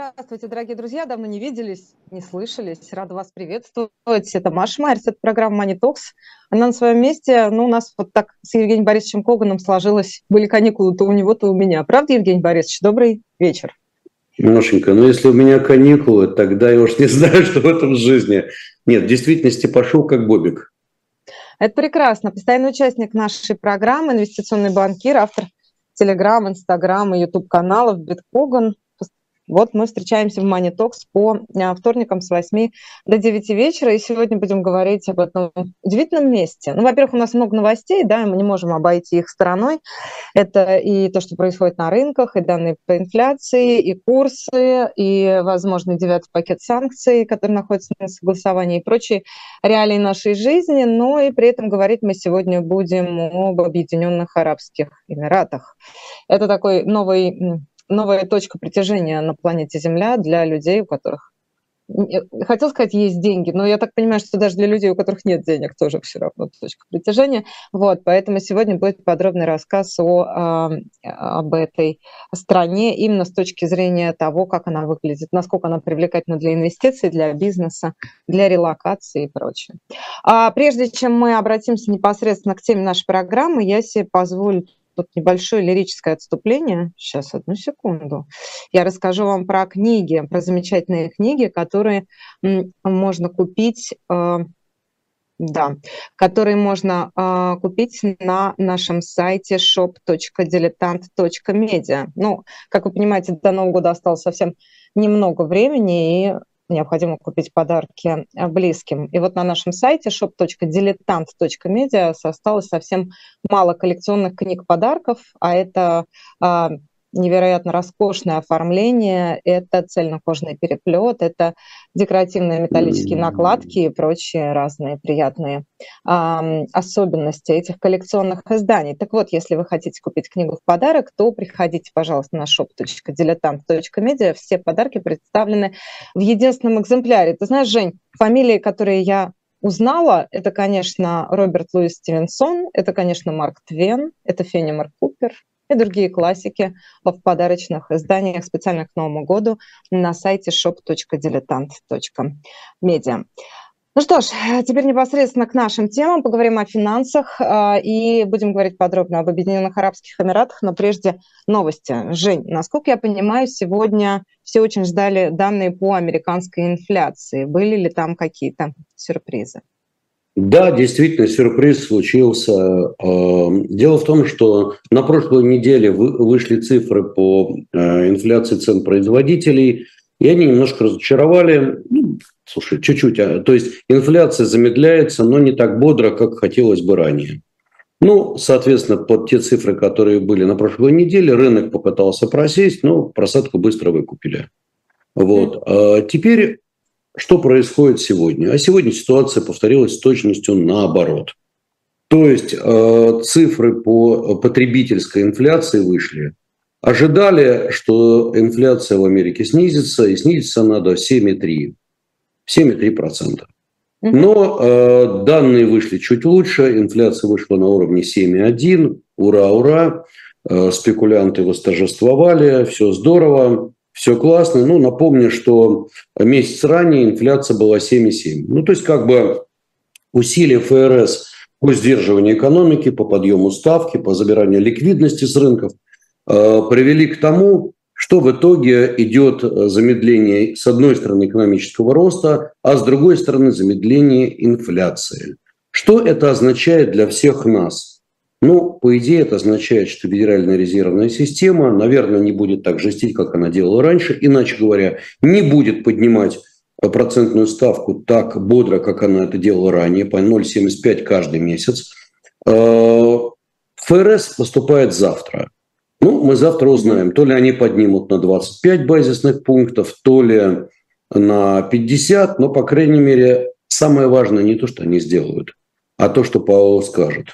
Здравствуйте, дорогие друзья. Давно не виделись, не слышались. Рада вас приветствовать. Это Маша Марс, это программа Money Talks. Она на своем месте. Ну, у нас вот так с Евгением Борисовичем Коганом сложилось. Были каникулы то у него, то у меня. Правда, Евгений Борисович? Добрый вечер. Машенька, ну если у меня каникулы, тогда я уж не знаю, что в этом жизни. Нет, в действительности пошел как Бобик. Это прекрасно. Постоянный участник нашей программы, инвестиционный банкир, автор Телеграм, Инстаграм и Ютуб каналов Биткоган. Вот мы встречаемся в Money Talks по а, вторникам с 8 до 9 вечера, и сегодня будем говорить об этом удивительном месте. Ну, во-первых, у нас много новостей, да, и мы не можем обойти их стороной. Это и то, что происходит на рынках, и данные по инфляции, и курсы, и, возможно, девятый пакет санкций, который находится на согласовании, и прочие реалии нашей жизни, но и при этом говорить мы сегодня будем об Объединенных Арабских Эмиратах. Это такой новый новая точка притяжения на планете Земля для людей, у которых хотел сказать, есть деньги, но я так понимаю, что даже для людей, у которых нет денег, тоже все равно точка притяжения. Вот, поэтому сегодня будет подробный рассказ о, а, об этой стране именно с точки зрения того, как она выглядит, насколько она привлекательна для инвестиций, для бизнеса, для релокации и прочее. А прежде чем мы обратимся непосредственно к теме нашей программы, я себе позволю тут небольшое лирическое отступление. Сейчас, одну секунду. Я расскажу вам про книги, про замечательные книги, которые можно купить э, да, которые можно э, купить на нашем сайте shop.diletant.media. Ну, как вы понимаете, до Нового года осталось совсем немного времени, и необходимо купить подарки э, близким. И вот на нашем сайте shop.diletant.media осталось совсем мало коллекционных книг подарков, а это а, невероятно роскошное оформление, это цельнокожный переплет, это декоративные металлические накладки и прочие разные приятные э, особенности этих коллекционных изданий. Так вот, если вы хотите купить книгу в подарок, то приходите, пожалуйста, на shop.diletant.media. Все подарки представлены в единственном экземпляре. Ты знаешь, Жень, фамилии, которые я узнала, это, конечно, Роберт Луис Стивенсон, это, конечно, Марк Твен, это Фенимар Купер, и другие классики в подарочных изданиях специально к Новому году на сайте shop.diletant.media. Ну что ж, теперь непосредственно к нашим темам. Поговорим о финансах э, и будем говорить подробно об Объединенных Арабских Эмиратах. Но прежде новости. Жень, насколько я понимаю, сегодня все очень ждали данные по американской инфляции. Были ли там какие-то сюрпризы? Да, действительно, сюрприз случился. Эм, дело в том, что на прошлой неделе вышли цифры по э, инфляции цен производителей, и они немножко разочаровали. Ну, слушай, чуть-чуть. А, то есть инфляция замедляется, но не так бодро, как хотелось бы ранее. Ну, соответственно, под те цифры, которые были на прошлой неделе, рынок попытался просесть, но просадку быстро выкупили. Вот. А теперь что происходит сегодня? А сегодня ситуация повторилась с точностью наоборот. То есть э, цифры по потребительской инфляции вышли. Ожидали, что инфляция в Америке снизится, и снизится она до 7,3%. 7,3%. Но э, данные вышли чуть лучше, инфляция вышла на уровне 7,1, ура, ура, э, спекулянты восторжествовали, все здорово все классно. Ну, напомню, что месяц ранее инфляция была 7,7. Ну, то есть как бы усилия ФРС по сдерживанию экономики, по подъему ставки, по забиранию ликвидности с рынков э, привели к тому, что в итоге идет замедление, с одной стороны, экономического роста, а с другой стороны, замедление инфляции. Что это означает для всех нас? Ну, по идее, это означает, что Федеральная резервная система, наверное, не будет так жестить, как она делала раньше. Иначе говоря, не будет поднимать процентную ставку так бодро, как она это делала ранее, по 0,75 каждый месяц. Э, ФРС поступает завтра. Ну, мы завтра узнаем, то ли они поднимут на 25 базисных пунктов, то ли на 50, но, по крайней мере, самое важное не то, что они сделают, а то, что Пауэлл скажет.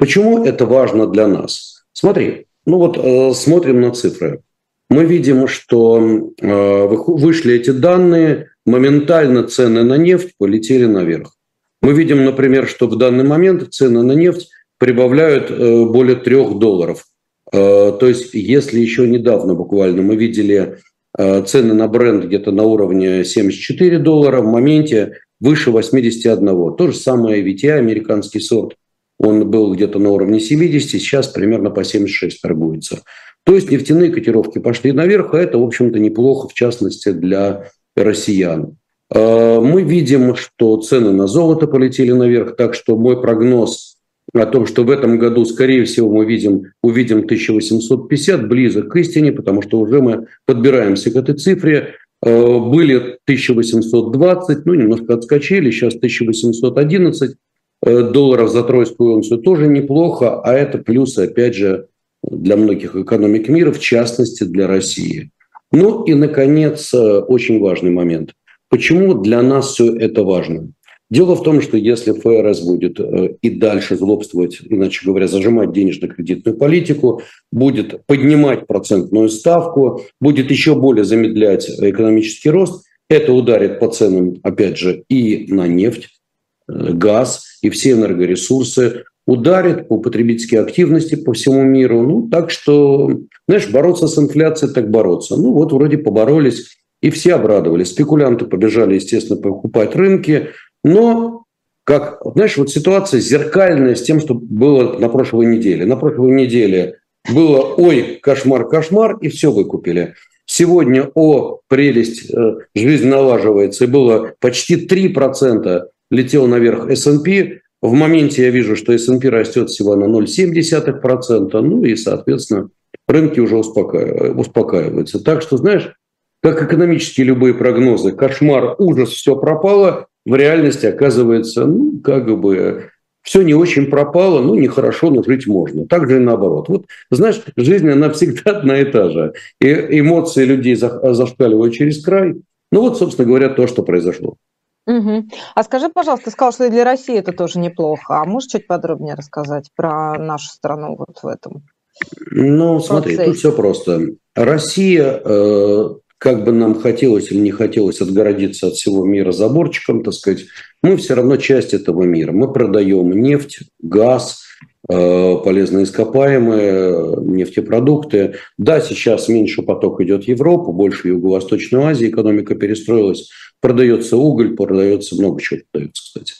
Почему это важно для нас? Смотри, ну вот э, смотрим на цифры. Мы видим, что э, вышли эти данные, моментально цены на нефть полетели наверх. Мы видим, например, что в данный момент цены на нефть прибавляют э, более трех долларов. Э, то есть, если еще недавно буквально мы видели э, цены на бренд где-то на уровне 74 доллара, в моменте выше 81. То же самое VTI, американский сорт, он был где-то на уровне 70, сейчас примерно по 76 торгуется. То есть нефтяные котировки пошли наверх, а это, в общем-то, неплохо, в частности, для россиян. Э, мы видим, что цены на золото полетели наверх, так что мой прогноз о том, что в этом году, скорее всего, мы видим, увидим 1850, близок к истине, потому что уже мы подбираемся к этой цифре. Э, были 1820, ну, немножко отскочили, сейчас 1811 э, долларов за тройскую унцию, тоже неплохо, а это плюсы, опять же, для многих экономик мира, в частности, для России. Ну и, наконец, очень важный момент. Почему для нас все это важно? Дело в том, что если ФРС будет э, и дальше злобствовать, иначе говоря, зажимать денежно-кредитную политику, будет поднимать процентную ставку, будет еще более замедлять экономический рост, это ударит по ценам, опять же, и на нефть, э, газ, и все энергоресурсы, ударит по потребительской активности по всему миру. Ну, так что, знаешь, бороться с инфляцией, так бороться. Ну, вот вроде поборолись, и все обрадовались. Спекулянты побежали, естественно, покупать рынки, но, как, знаешь, вот ситуация зеркальная с тем, что было на прошлой неделе. На прошлой неделе было «Ой, кошмар, кошмар», и все выкупили. Сегодня «О, прелесть, э, жизнь налаживается», и было почти 3% летел наверх S&P. В моменте я вижу, что S&P растет всего на 0,7%, ну и, соответственно, рынки уже успокаиваются. Так что, знаешь, как экономические любые прогнозы, кошмар, ужас, все пропало, в реальности оказывается, ну, как бы, все не очень пропало, ну, нехорошо, но жить можно. Так же и наоборот. Вот, знаешь, жизнь, она всегда одна и та же. И эмоции людей зашкаливают через край. Ну, вот, собственно говоря, то, что произошло. Угу. А скажи, пожалуйста, ты сказал, что и для России это тоже неплохо. А можешь чуть подробнее рассказать про нашу страну вот в этом? Ну, смотри, тут все просто. Россия э, как бы нам хотелось или не хотелось отгородиться от всего мира заборчиком, так сказать, мы все равно часть этого мира. Мы продаем нефть, газ, полезные ископаемые, нефтепродукты. Да, сейчас меньше поток идет в Европу, больше в Юго-Восточную Азию, экономика перестроилась, продается уголь, продается много чего продается, кстати.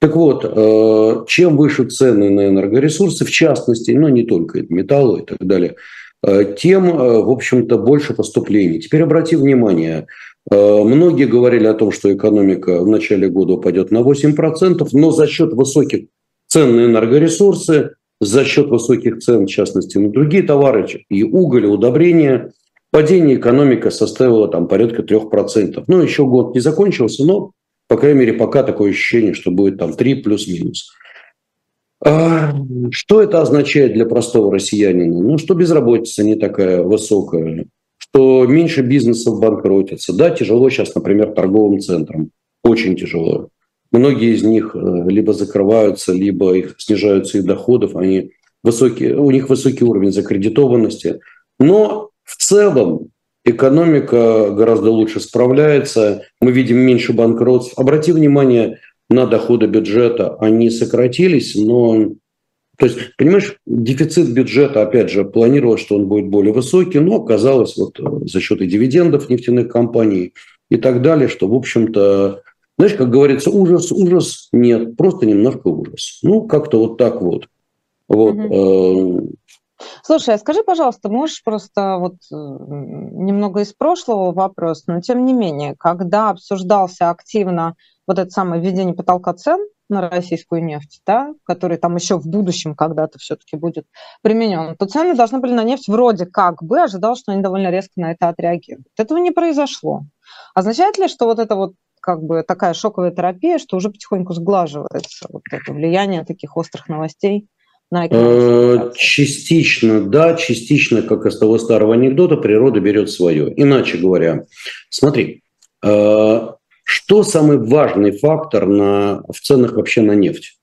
Так вот, э, чем выше цены на энергоресурсы, в частности, но не только металлы и так далее – Э, тем, э, в общем-то, больше поступлений. Теперь обрати внимание, э, многие говорили о том, что экономика в начале года упадет на 8%, но за счет высоких цен на энергоресурсы, за счет высоких цен, в частности, на другие товары, и уголь, и удобрения, падение экономики составило там порядка 3%. Ну, еще год не закончился, но, по крайней мере, пока такое ощущение, что будет там 3 плюс-минус. А, что это означает для простого россиянина? Ну, что безработица не такая высокая, что меньше бизнесов банкротится. Да, тяжело сейчас, например, торговым центрам. Очень тяжело. Многие из них э, либо закрываются, либо их снижаются их доходов, они высокие, у них высокий уровень закредитованности. Но в целом экономика гораздо лучше справляется, мы видим меньше банкротств. Обрати внимание, на доходы бюджета, они сократились, но то есть, понимаешь, дефицит бюджета, опять же, планировалось, что он будет более высокий, но оказалось вот э, за счет и дивидендов нефтяных компаний и так далее, что, в общем-то, знаешь, как говорится, ужас, ужас, нет, просто немножко ужас. Ну, как-то вот так вот. Вот. Угу. Слушай, а скажи, пожалуйста, можешь просто вот э, немного из прошлого вопрос, но тем не менее, когда обсуждался активно вот это самое введение потолка цен на российскую нефть, да, который там еще в будущем когда-то все-таки будет применен, то цены должны были на нефть вроде как бы, ожидал, что они довольно резко на это отреагируют. Этого не произошло. Означает ли, что вот это вот как бы такая шоковая терапия, что уже потихоньку сглаживается вот это влияние таких острых новостей на? Э, частично, да, частично, как из того старого анекдота, природа берет свое. Иначе говоря, смотри, э, что самый важный фактор на, в ценах вообще на нефть?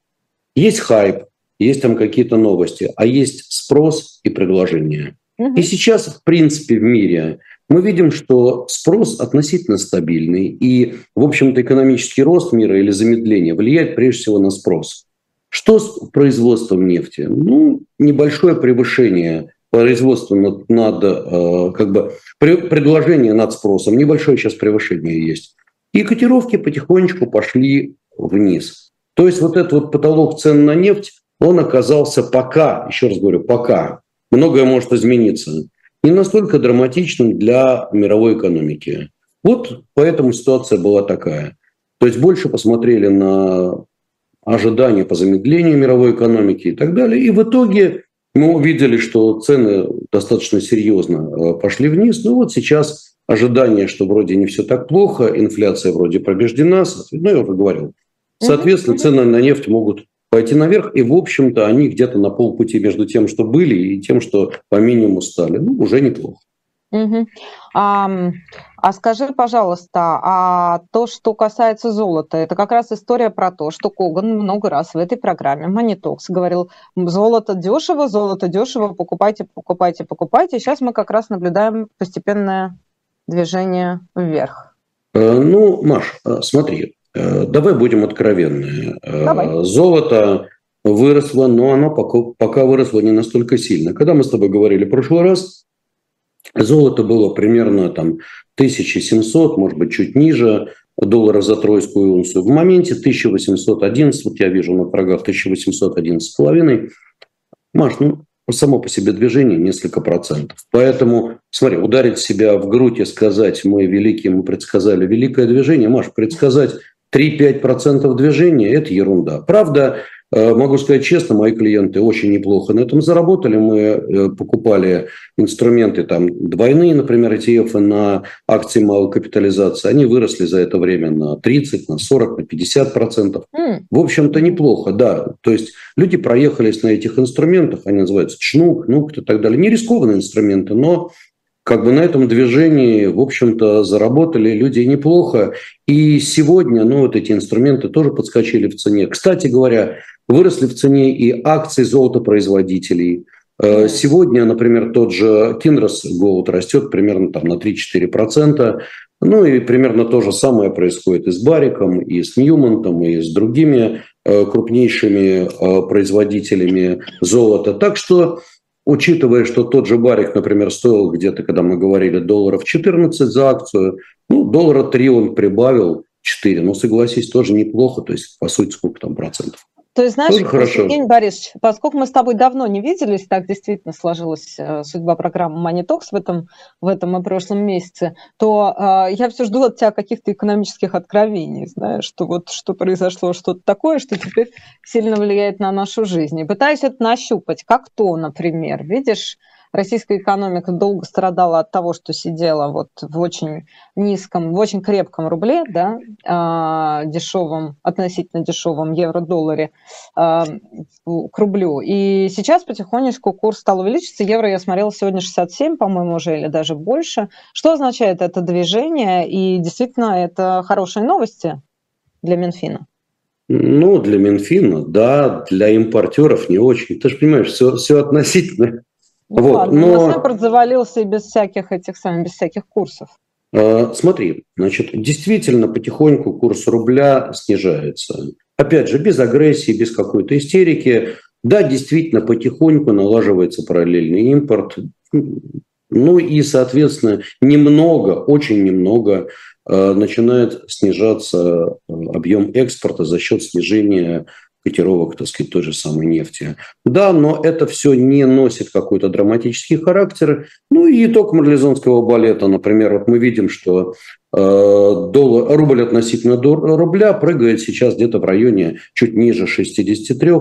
Есть хайп, есть там какие-то новости, а есть спрос и предложение. Угу. И сейчас, в принципе, в мире мы видим, что спрос относительно стабильный, и, в общем-то, экономический рост мира или замедление влияет прежде всего на спрос. Что с производством нефти? Ну, небольшое превышение производство над, над э, как бы предложение над спросом, небольшое сейчас превышение есть. И котировки потихонечку пошли вниз. То есть вот этот вот потолок цен на нефть, он оказался пока, еще раз говорю, пока, многое может измениться, не настолько драматичным для мировой экономики. Вот поэтому ситуация была такая. То есть больше посмотрели на ожидания по замедлению мировой экономики и так далее. И в итоге мы увидели, что цены достаточно серьезно э, пошли вниз. Ну вот сейчас ожидание, что вроде не все так плохо, инфляция вроде побеждена, ну я уже говорил. Соответственно, цены на нефть могут пойти наверх, и, в общем-то, они где-то на полпути между тем, что были, и тем, что по минимуму стали. Ну, уже неплохо. Угу. А, а скажи, пожалуйста, а то, что касается золота, это как раз история про то, что Коган много раз в этой программе Манитокс говорил, золото дешево, золото дешево, покупайте, покупайте, покупайте. Сейчас мы как раз наблюдаем постепенное движение вверх. Э, ну, Маш, э, смотри, давай будем откровенны. Давай. Золото выросло, но оно пока, пока выросло не настолько сильно. Когда мы с тобой говорили в прошлый раз, Золото было примерно там 1700, может быть, чуть ниже долларов за тройскую унцию. В моменте 1811, вот я вижу на прогах 1811,5. Маш, ну, само по себе движение несколько процентов. Поэтому, смотри, ударить себя в грудь и сказать, мы великие, мы предсказали великое движение. Маш, предсказать 3-5% движения – это ерунда. Правда, Э, могу сказать честно, мои клиенты очень неплохо на этом заработали. Мы э, покупали инструменты там двойные, например, ETF на акции малой капитализации. Они выросли за это время на 30, на 40, на 50 процентов. Mm. В общем-то, неплохо, да. То есть люди проехались на этих инструментах, они называются ЧНУК, НУК и так далее. Не рискованные инструменты, но как бы на этом движении, в общем-то, заработали люди неплохо. И сегодня, ну, вот эти инструменты тоже подскочили в цене. Кстати говоря, Выросли в цене и акции золотопроизводителей. Э, сегодня, например, тот же Kinross Gold растет примерно там, на 3-4%. Ну и примерно то же самое происходит и с Бариком, и с Ньюмонтом, и с другими э, крупнейшими э, производителями золота. Так что, учитывая, что тот же Барик, например, стоил где-то, когда мы говорили, долларов 14 за акцию, ну, доллара 3 он прибавил, 4. Ну, согласись, тоже неплохо. То есть, по сути, сколько там процентов? То есть, знаешь, хорошо. Евгений Борисович, поскольку мы с тобой давно не виделись, так действительно сложилась э, судьба программы Talks в этом, в этом и прошлом месяце, то э, я все жду от тебя каких-то экономических откровений, знаешь, что вот что произошло что-то такое, что теперь сильно влияет на нашу жизнь. И пытаюсь это нащупать, как то, например, видишь, российская экономика долго страдала от того, что сидела вот в очень низком, в очень крепком рубле, да, э, дешевом, относительно дешевом евро-долларе э, к рублю. И сейчас потихонечку курс стал увеличиться. Евро я смотрела сегодня 67, по-моему, уже, или даже больше. Что означает это движение? И действительно, это хорошие новости для Минфина. Ну, для Минфина, да, для импортеров не очень. Ты же понимаешь, все, все относительно. Ну, вот, ладно, но... импорт завалился и без всяких этих самых, без всяких курсов. А, смотри, значит, действительно потихоньку курс рубля снижается. Опять же, без агрессии, без какой-то истерики. Да, действительно, потихоньку налаживается параллельный импорт. Ну и, соответственно, немного, очень немного а, начинает снижаться а, объем экспорта за счет снижения котировок, так сказать, той же самой нефти. Да, но это все не носит какой-то драматический характер. Ну и итог марлезонского балета, например, вот мы видим, что э, доллар, рубль относительно рубля прыгает сейчас где-то в районе чуть ниже 63.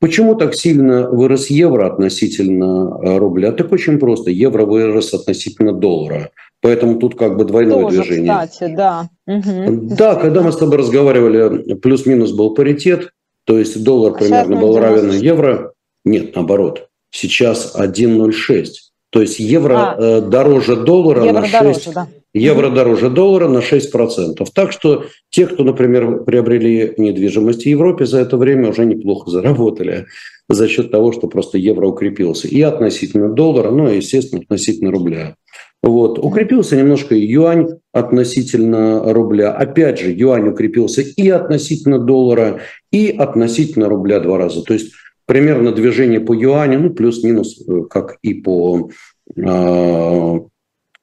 Почему так сильно вырос евро относительно э, рубля? Так очень просто. Евро вырос относительно доллара. Поэтому тут как бы двойное Тоже, движение. Кстати, да. Угу. Да, когда мы с тобой разговаривали, плюс-минус был паритет. То есть доллар а примерно был равен евро. Нет, наоборот. Сейчас 1,06. То есть евро а, э, дороже доллара евро на 6, дороже, да. евро дороже доллара на 6%. Так что те, кто, например, приобрели недвижимость в Европе за это время, уже неплохо заработали за счет того, что просто евро укрепился. И относительно доллара, ну и, естественно, относительно рубля. Вот. Укрепился немножко юань относительно рубля. Опять же, юань укрепился и относительно доллара, и относительно рубля два раза. То есть примерно движение по юаню, ну, плюс-минус, э, как и по э,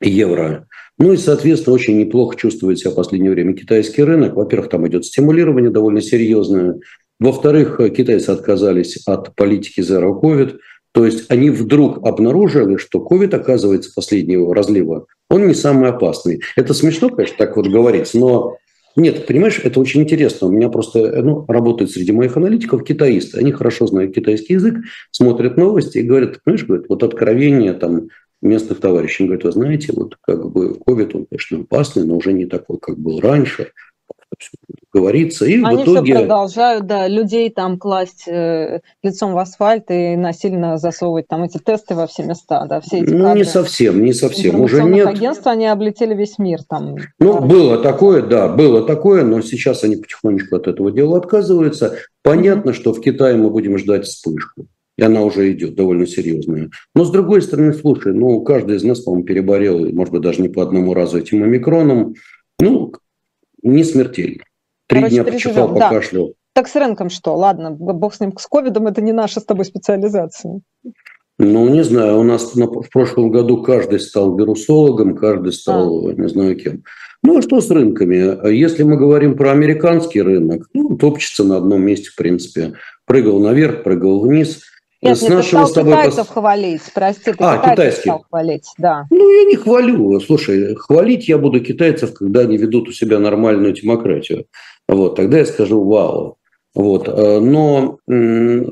евро. Ну и, соответственно, очень неплохо чувствует себя в последнее время китайский рынок. Во-первых, там идет стимулирование довольно серьезное. Во-вторых, китайцы отказались от политики Zero COVID. То есть они вдруг обнаружили, что COVID, оказывается, последнего разлива, он не самый опасный. Это смешно, конечно, так вот говорить, но нет, понимаешь, это очень интересно. У меня просто ну, работают среди моих аналитиков китаисты. Они хорошо знают китайский язык, смотрят новости и говорят, понимаешь, говорят, вот откровение там местных товарищей. Они говорят, вы знаете, вот как бы COVID, он, конечно, опасный, но уже не такой, как был раньше говорится. И Они в итоге... все продолжают, да, людей там класть э, лицом в асфальт и насильно засовывать там эти тесты во все места, да, все эти Ну, не совсем, не совсем. Уже нет. агентств, они облетели весь мир там. Ну, пару было такое, да, было такое, но сейчас они потихонечку от этого дела отказываются. Понятно, mm-hmm. что в Китае мы будем ждать вспышку. И она уже идет довольно серьезная. Но с другой стороны, слушай, ну, каждый из нас, по-моему, переболел, может быть, даже не по одному разу этим омикроном. Ну, не смертельно. Три Короче, дня почихал, покашлял. Да. Так с рынком что? Ладно, бог с ним, с ковидом это не наша с тобой специализация. Ну, не знаю, у нас в прошлом году каждый стал вирусологом, каждый стал, а. не знаю кем. Ну, а что с рынками? Если мы говорим про американский рынок, ну, топчется на одном месте, в принципе. Прыгал наверх, прыгал вниз. Нет, с нашего с тобой китайцев хвалить, прости, ты а, китайцев стал хвалить, да. Ну, я не хвалю. Слушай, хвалить я буду китайцев, когда они ведут у себя нормальную демократию. Вот, тогда я скажу «вау». Вот. Э, но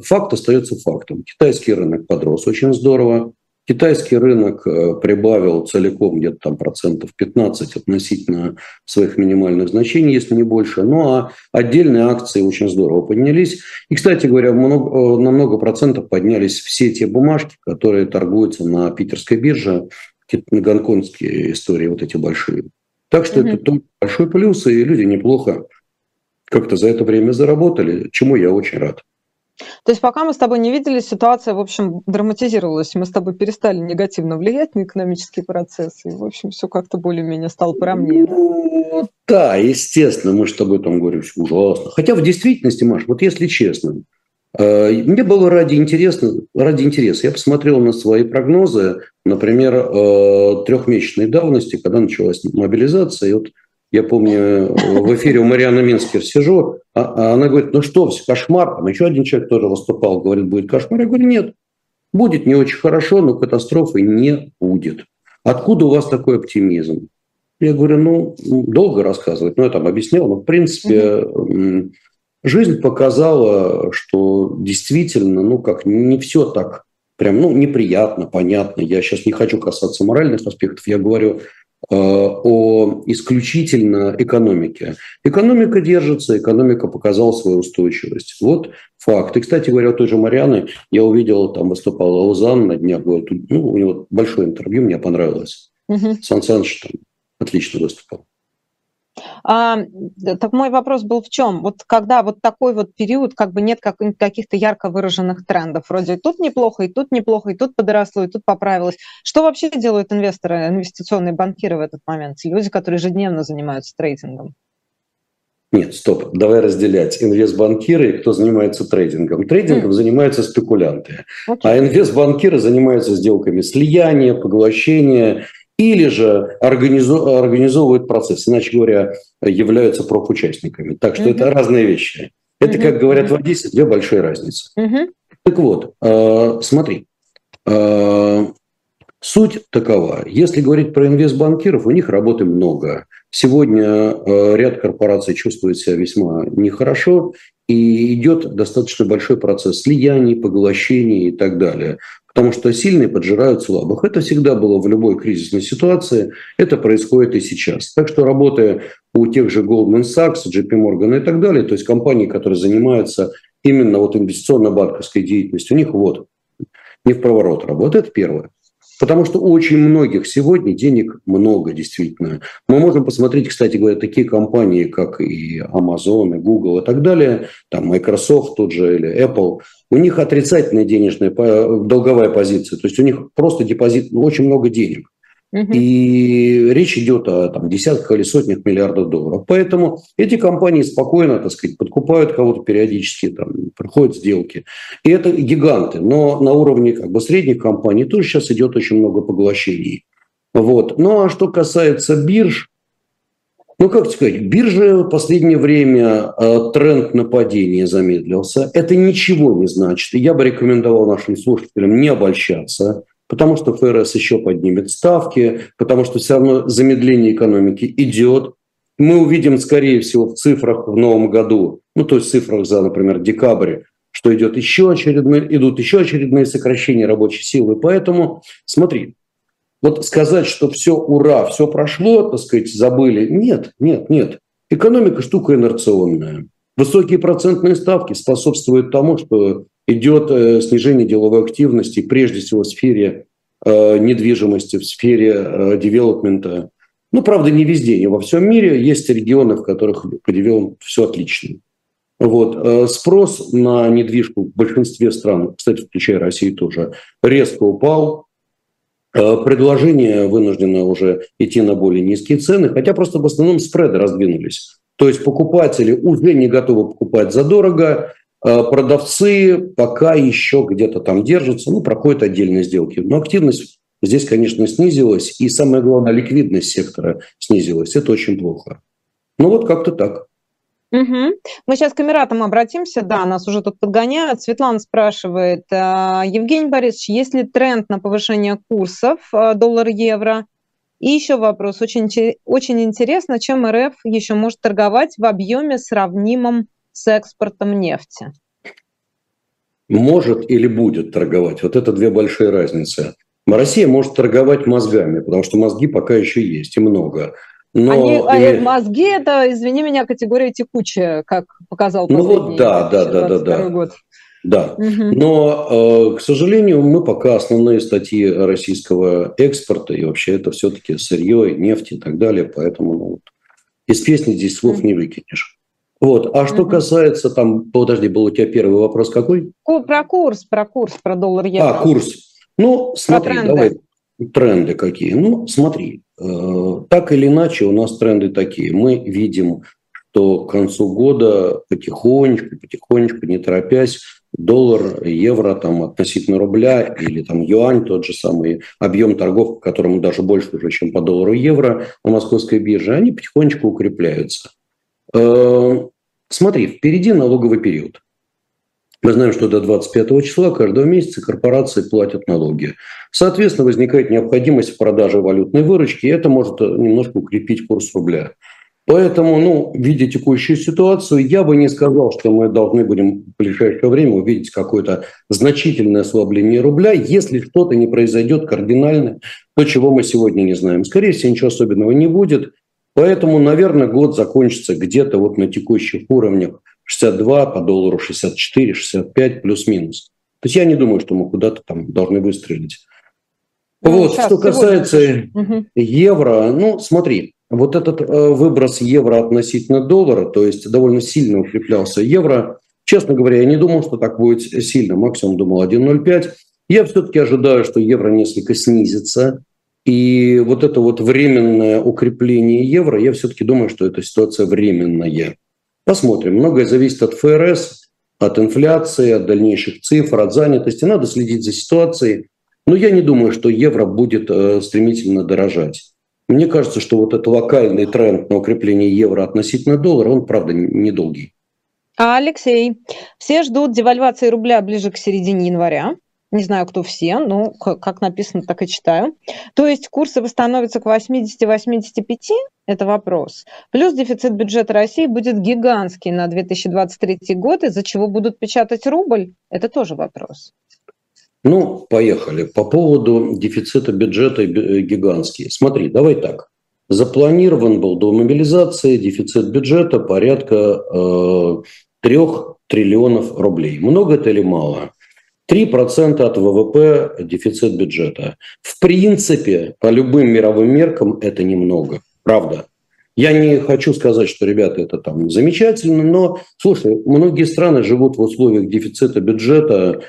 факт остается фактом. Китайский рынок подрос очень здорово. Китайский рынок э, прибавил целиком где-то там процентов 15 относительно своих минимальных значений, если не больше. Ну а отдельные акции очень здорово поднялись. И, кстати говоря, много, э, на много процентов поднялись все те бумажки, которые торгуются на питерской бирже, на гонконгские истории вот эти большие. Так что mm-hmm. это большой плюс, и люди неплохо как-то за это время заработали, чему я очень рад. То есть пока мы с тобой не видели, ситуация, в общем, драматизировалась. Мы с тобой перестали негативно влиять на экономические процессы. И, в общем, все как-то более-менее стало поровнее. Ну, да, естественно, мы с тобой там говорим, ужасно. Хотя в действительности, Маш, вот если честно, э, мне было ради интереса, ради интереса. Я посмотрел на свои прогнозы, например, э, трехмесячной давности, когда началась мобилизация. И вот я помню, в эфире у Марианы Минскер сижу, а, а она говорит, ну что, все, кошмар. Там еще один человек тоже выступал, говорит, будет кошмар. Я говорю, нет, будет не очень хорошо, но катастрофы не будет. Откуда у вас такой оптимизм? Я говорю, ну, долго рассказывать, но я там объяснял, но в принципе угу. жизнь показала, что действительно, ну, как не все так прям, ну, неприятно, понятно. Я сейчас не хочу касаться моральных аспектов, я говорю о исключительно экономике. Экономика держится, экономика показала свою устойчивость. Вот факт. И, кстати говоря, у той же Марианы я увидел, там выступала Лозан на днях, ну, у него большое интервью, мне понравилось. Угу. Сан Саныч там отлично выступал. А, так мой вопрос был в чем? Вот когда вот такой вот период, как бы нет как, каких-то ярко выраженных трендов, вроде и тут неплохо, и тут неплохо, и тут подросло, и тут поправилось. Что вообще делают инвесторы, инвестиционные банкиры в этот момент? Люди, которые ежедневно занимаются трейдингом? Нет, стоп, давай разделять инвестбанкиры и кто занимается трейдингом. Трейдингом mm. занимаются спекулянты, okay. а инвестбанкиры занимаются сделками слияния, поглощения или же организу, организовывают процесс, иначе говоря, являются профучастниками. Так что mm-hmm. это разные вещи. Это, mm-hmm. как говорят в Одессе, две большие разницы. Mm-hmm. Так вот, э, смотри, э, суть такова. Если говорить про инвестбанкиров, у них работы много. Сегодня э, ряд корпораций чувствует себя весьма нехорошо, и идет достаточно большой процесс слияний, поглощений и так далее потому что сильные поджирают слабых. Это всегда было в любой кризисной ситуации, это происходит и сейчас. Так что работая у тех же Goldman Sachs, JP Morgan и так далее, то есть компании, которые занимаются именно вот инвестиционно-банковской деятельностью, у них вот не в проворот работает, первое. Потому что у очень многих сегодня денег много, действительно. Мы можем посмотреть, кстати говоря, такие компании, как и Amazon, и Google и так далее, там Microsoft тот же или Apple, у них отрицательная денежная долговая позиция, то есть у них просто депозит, ну, очень много денег. И речь идет о там, десятках или сотнях миллиардов долларов. Поэтому эти компании спокойно, так сказать, подкупают кого-то периодически, там, проходят сделки. И это гиганты. Но на уровне как бы, средних компаний тоже сейчас идет очень много поглощений. Вот. Ну а что касается бирж, ну, как сказать, биржа в последнее время э, тренд на падение замедлился. Это ничего не значит. я бы рекомендовал нашим слушателям не обольщаться потому что ФРС еще поднимет ставки, потому что все равно замедление экономики идет. Мы увидим, скорее всего, в цифрах в новом году, ну, то есть в цифрах за, например, декабрь, что идет еще очередные, идут еще очередные сокращения рабочей силы. Поэтому смотри, вот сказать, что все, ура, все прошло, так сказать, забыли. Нет, нет, нет. Экономика штука инерционная. Высокие процентные ставки способствуют тому, что идет э, снижение деловой активности, прежде всего в сфере э, недвижимости, в сфере э, девелопмента. Ну, правда, не везде, не во всем мире. Есть регионы, в которых по все отлично. Вот. Спрос на недвижку в большинстве стран, кстати, включая Россию тоже, резко упал. Предложение вынуждено уже идти на более низкие цены, хотя просто в основном спреды раздвинулись. То есть покупатели уже не готовы покупать задорого, продавцы пока еще где-то там держатся, ну, проходят отдельные сделки. Но активность здесь, конечно, снизилась, и самое главное, ликвидность сектора снизилась. Это очень плохо. Ну, вот как-то так. Угу. Мы сейчас к Эмиратам обратимся. Да, нас уже тут подгоняют. Светлана спрашивает, а, Евгений Борисович, есть ли тренд на повышение курсов а, доллар-евро? И еще вопрос. Очень, очень интересно, чем РФ еще может торговать в объеме сравнимом с экспортом нефти? Может или будет торговать. Вот это две большие разницы. Россия может торговать мозгами, потому что мозги пока еще есть и много. Но Они, а мозги это, извини меня, категория текучая, как показал ну вот да, да, да, да, да. год. Да, угу. но, э, к сожалению, мы пока основные статьи российского экспорта, и вообще это все-таки сырье, нефть и так далее, поэтому ну, вот, из песни здесь слов не выкинешь. Вот. А что касается там, подожди, был у тебя первый вопрос какой? Про курс, про курс, про доллар евро. А, курс. Ну, смотри, тренды. давай. Тренды какие? Ну, смотри, э, так или иначе у нас тренды такие. Мы видим, что к концу года потихонечку, потихонечку, не торопясь, доллар, евро там относительно рубля или там юань, тот же самый объем торгов, которому даже больше уже, чем по доллару евро на московской бирже, они потихонечку укрепляются. Э, смотри, впереди налоговый период. Мы знаем, что до 25 числа каждого месяца корпорации платят налоги. Соответственно, возникает необходимость в продаже валютной выручки, и это может немножко укрепить курс рубля. Поэтому, ну, видя текущую ситуацию, я бы не сказал, что мы должны будем в ближайшее время увидеть какое-то значительное ослабление рубля, если что-то не произойдет кардинально, то, чего мы сегодня не знаем. Скорее всего, ничего особенного не будет. Поэтому, наверное, год закончится где-то вот на текущих уровнях 62 по доллару, 64, 65 плюс-минус. То есть я не думаю, что мы куда-то там должны выстрелить. Ну, вот, что касается сегодня. евро, ну, смотри, вот этот э, выброс евро относительно доллара, то есть довольно сильно укреплялся евро. Честно говоря, я не думал, что так будет сильно, максимум думал 1,05. Я все-таки ожидаю, что евро несколько снизится и вот это вот временное укрепление евро, я все-таки думаю, что эта ситуация временная. Посмотрим. Многое зависит от ФРС, от инфляции, от дальнейших цифр, от занятости. Надо следить за ситуацией. Но я не думаю, что евро будет э, стремительно дорожать. Мне кажется, что вот этот локальный тренд на укрепление евро относительно доллара, он, правда, недолгий. А, Алексей, все ждут девальвации рубля ближе к середине января. Не знаю, кто все, но как написано, так и читаю. То есть курсы восстановятся к 80-85? Это вопрос. Плюс дефицит бюджета России будет гигантский на 2023 год, из-за чего будут печатать рубль? Это тоже вопрос. Ну, поехали. По поводу дефицита бюджета э, гигантский. Смотри, давай так. Запланирован был до мобилизации дефицит бюджета порядка э, 3 триллионов рублей. Много это или мало? 3% от ВВП дефицит бюджета. В принципе, по любым мировым меркам это немного. Правда. Я не хочу сказать, что, ребята, это там замечательно, но, слушай, многие страны живут в условиях дефицита бюджета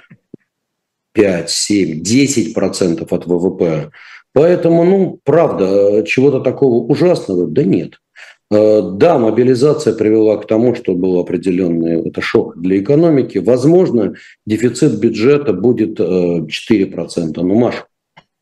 5, 7, 10 процентов от ВВП. Поэтому, ну, правда, чего-то такого ужасного, да нет. Э, да, мобилизация привела к тому, что был определенный это шок для экономики. Возможно, дефицит бюджета будет 4%. Ну, Маш,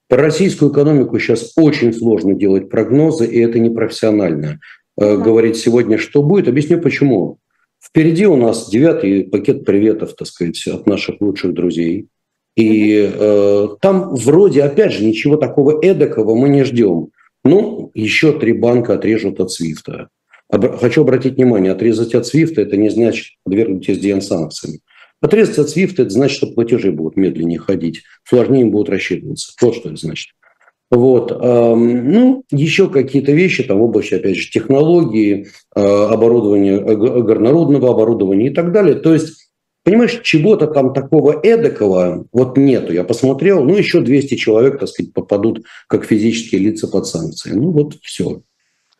про российскую экономику сейчас очень сложно делать прогнозы, и это непрофессионально. Да. Говорить сегодня, что будет, объясню почему. Впереди у нас девятый пакет приветов, так сказать, от наших лучших друзей. И э, там вроде, опять же, ничего такого эдакого мы не ждем. Ну, еще три банка отрежут от Свифта. Хочу обратить внимание, отрезать от Свифта – это не значит подвергнуть SDN санкциям. Отрезать от Свифта – это значит, что платежи будут медленнее ходить, сложнее будут рассчитываться. Вот что это значит. Вот. Ну, еще какие-то вещи там в области, опять же, технологии, а, оборудования, горнорудного оборудования и так далее. То есть, понимаешь, чего-то там такого эдакого вот нету. Я посмотрел, ну, еще 200 человек, так сказать, попадут как физические лица под санкции. Ну, вот все.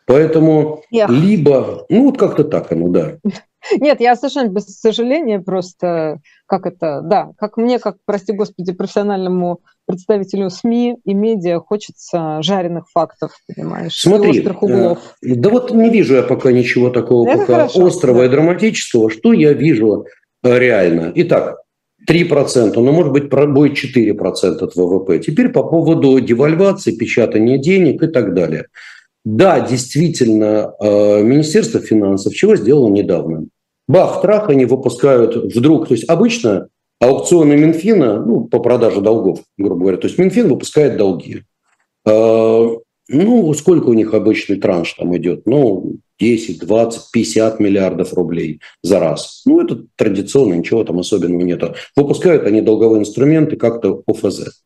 Поэтому Я... либо, ну, вот как-то так оно, да. Нет, я совершенно без сожаления просто, как это, да, как мне, как, прости господи, профессиональному представителю СМИ и медиа хочется жареных фактов, понимаешь, Смотри, острых углов. Э, да вот не вижу я пока ничего такого Это пока хорошо, острого да. и драматического. Что я вижу реально? Итак, 3%, но может быть будет 4% от ВВП. Теперь по поводу девальвации, печатания денег и так далее. Да, действительно, э, Министерство финансов чего сделало недавно? Бах, трах, они выпускают вдруг, то есть обычно аукционы Минфина, ну, по продаже долгов, грубо говоря, то есть Минфин выпускает долги. Э, ну, сколько у них обычный транш там идет? Ну, 10, 20, 50 миллиардов рублей за раз. Ну, это традиционно, ничего там особенного нет. Выпускают они долговые инструменты как-то ОФЗ.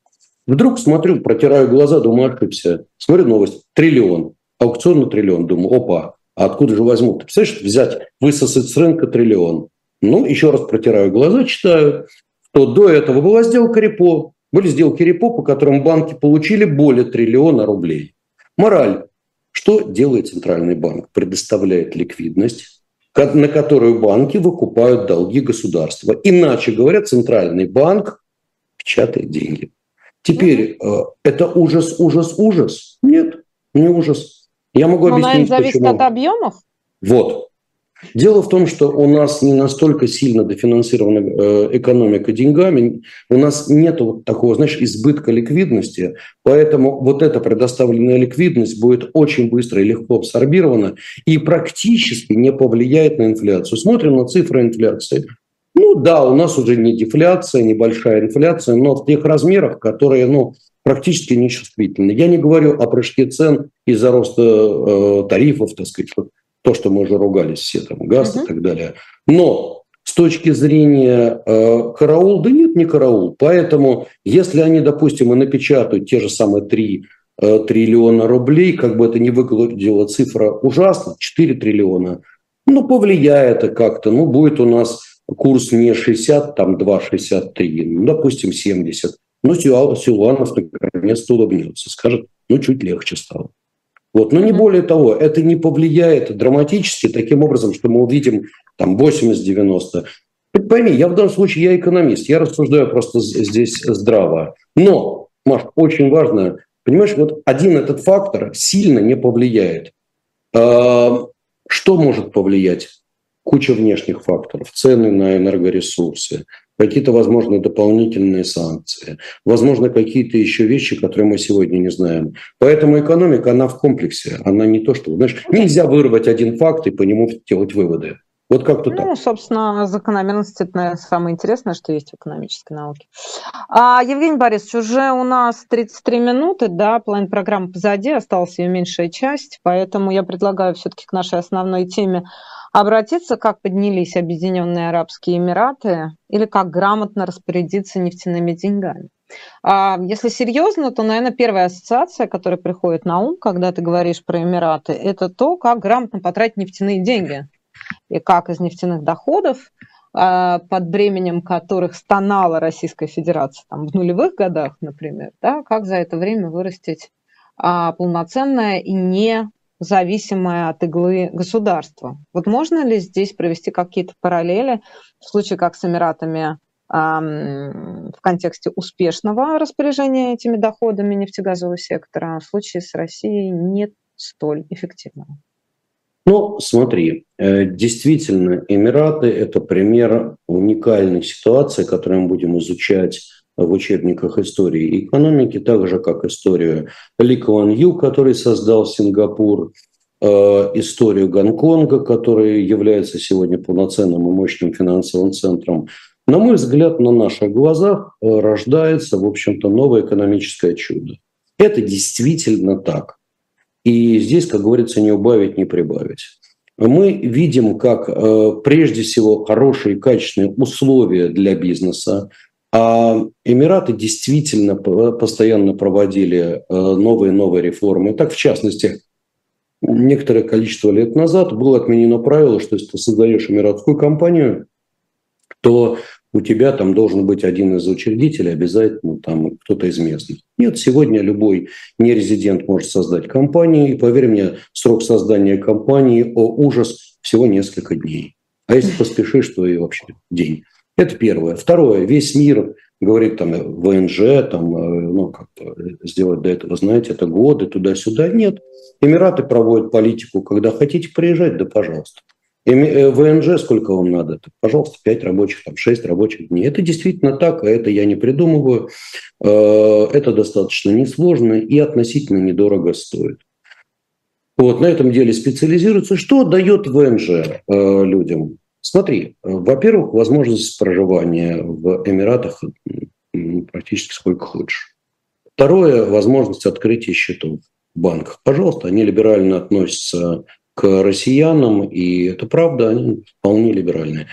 Вдруг смотрю, протираю глаза, думаю, ошибся. Смотрю новость. Триллион аукцион на триллион. Думаю, опа, а откуда же возьмут? Ты представляешь, взять, высосать с рынка триллион. Ну, еще раз протираю глаза, читаю, что до этого была сделка репо. Были сделки репо, по которым банки получили более триллиона рублей. Мораль. Что делает Центральный банк? Предоставляет ликвидность, на которую банки выкупают долги государства. Иначе говоря, Центральный банк печатает деньги. Теперь, э, это ужас, ужас, ужас? Нет, не ужас. Я могу Но, объяснить, наверное, зависит почему. от объемов? Вот. Дело в том, что у нас не настолько сильно дофинансирована э, экономика деньгами, у нас нет вот такого, знаешь, избытка ликвидности, поэтому вот эта предоставленная ликвидность будет очень быстро и легко абсорбирована и практически не повлияет на инфляцию. Смотрим на цифры инфляции. Ну да, у нас уже не дефляция, небольшая инфляция, но в тех размерах, которые ну, практически нечувствительны. Я не говорю о прыжке цен из-за роста э, тарифов, так сказать, то, что мы уже ругались все, там, газ uh-huh. и так далее. Но с точки зрения э, караул, да нет, не караул. Поэтому, если они, допустим, и напечатают те же самые 3 э, триллиона рублей, как бы это ни выглядело цифра ужасно, 4 триллиона, ну, повлияет это как-то, ну, будет у нас курс не 60, там 2,63, ну, допустим, 70. Ну, Силуанов наконец-то улыбнется, скажет, ну, чуть легче стало. Вот. Но не более того, это не повлияет драматически таким образом, что мы увидим там 80-90. Пойми, я в данном случае, я экономист, я рассуждаю просто здесь здраво. Но, Маш, очень важно, понимаешь, вот один этот фактор сильно не повлияет. А, что может повлиять? Куча внешних факторов, цены на энергоресурсы, какие-то, возможно, дополнительные санкции, возможно, какие-то еще вещи, которые мы сегодня не знаем. Поэтому экономика, она в комплексе, она не то, что, знаешь, нельзя вырвать один факт и по нему делать выводы. Вот как-то ну, так. Ну, собственно, закономерность – это самое интересное, что есть в экономической науке. А, Евгений Борисович, уже у нас 33 минуты, да, половина программы позади, осталась ее меньшая часть, поэтому я предлагаю все-таки к нашей основной теме обратиться, как поднялись Объединенные Арабские Эмираты или как грамотно распорядиться нефтяными деньгами. А если серьезно, то, наверное, первая ассоциация, которая приходит на ум, когда ты говоришь про Эмираты, это то, как грамотно потратить нефтяные деньги и как из нефтяных доходов, а, под бременем которых стонала Российская Федерация там, в нулевых годах, например, да, как за это время вырастить а, полноценное и не зависимое от иглы государство. Вот можно ли здесь провести какие-то параллели в случае как с Эмиратами в контексте успешного распоряжения этими доходами нефтегазового сектора, а в случае с Россией не столь эффективного? Ну, смотри, э, действительно, Эмираты – это пример уникальной ситуации, которую мы будем изучать в учебниках истории и экономики, так же, как историю Ли Куан Ю, который создал Сингапур, э, историю Гонконга, который является сегодня полноценным и мощным финансовым центром. На мой взгляд, на наших глазах э, рождается, в общем-то, новое экономическое чудо. Это действительно так. И здесь, как говорится, не убавить, не прибавить. Мы видим, как э, прежде всего хорошие качественные условия для бизнеса, а Эмираты действительно постоянно проводили э, новые и новые реформы. Так, в частности, некоторое количество лет назад было отменено правило, что если ты создаешь эмиратскую компанию, то у тебя там должен быть один из учредителей, обязательно там кто-то из местных. Нет, сегодня любой нерезидент может создать компанию, и поверь мне, срок создания компании, о ужас, всего несколько дней. А если поспешишь, то и вообще день. Это первое. Второе. Весь мир говорит там ВНЖ, там, э, ну, как сделать до этого, знаете, это годы туда-сюда. Нет. Эмираты проводят политику, когда хотите приезжать, да пожалуйста. Э, ВНЖ сколько вам надо? Пожалуйста, 5 рабочих, там, 6 рабочих дней. Это действительно так, а это я не придумываю. Э, это достаточно несложно и относительно недорого стоит. Вот, на этом деле специализируется. Что дает ВНЖ людям? Смотри, во-первых, возможность проживания в Эмиратах практически сколько хочешь. Второе, возможность открытия счетов в банках. Пожалуйста, они либерально относятся к россиянам, и это правда, они вполне либеральные.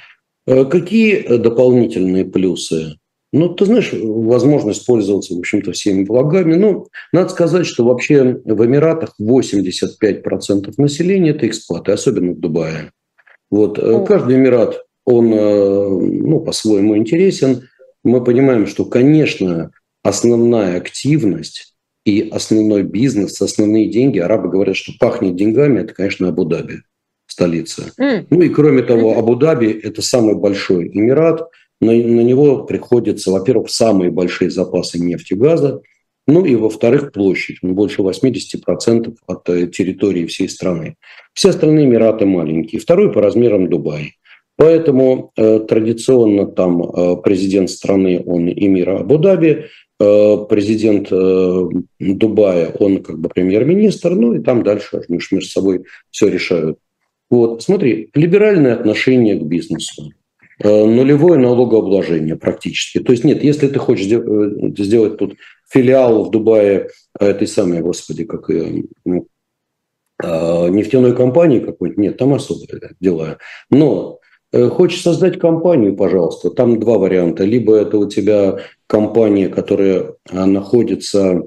Э, какие дополнительные плюсы? Ну, ты знаешь, возможность пользоваться, в общем-то, всеми благами. Ну, надо сказать, что вообще в Эмиратах 85% населения – это эксплаты, особенно в Дубае. Вот. О. Каждый Эмират, он э, ну, по-своему интересен. Мы понимаем, что, конечно, основная активность и основной бизнес, основные деньги, арабы говорят, что пахнет деньгами, это, конечно, Абу-Даби, столица. Mm. Ну и кроме того, Абу-Даби – это самый большой Эмират, на, на него приходятся, во-первых, самые большие запасы нефти и газа, ну и, во-вторых, площадь. Он больше 80% от э, территории всей страны. Все остальные Эмираты маленькие. Второй по размерам Дубай. Поэтому э, традиционно там э, президент страны, он эмира Абу-Даби, э, президент э, Дубая, он как бы премьер-министр, ну и там дальше между собой все решают. Вот, смотри, либеральное отношение к бизнесу, э, нулевое налогообложение практически. То есть нет, если ты хочешь э, сделать тут филиал в Дубае этой самой, господи, как ну, а, нефтяной компании какой-нибудь, нет, там особые дела. Но э, Хочешь создать компанию, пожалуйста, там два варианта. Либо это у тебя компания, которая а, находится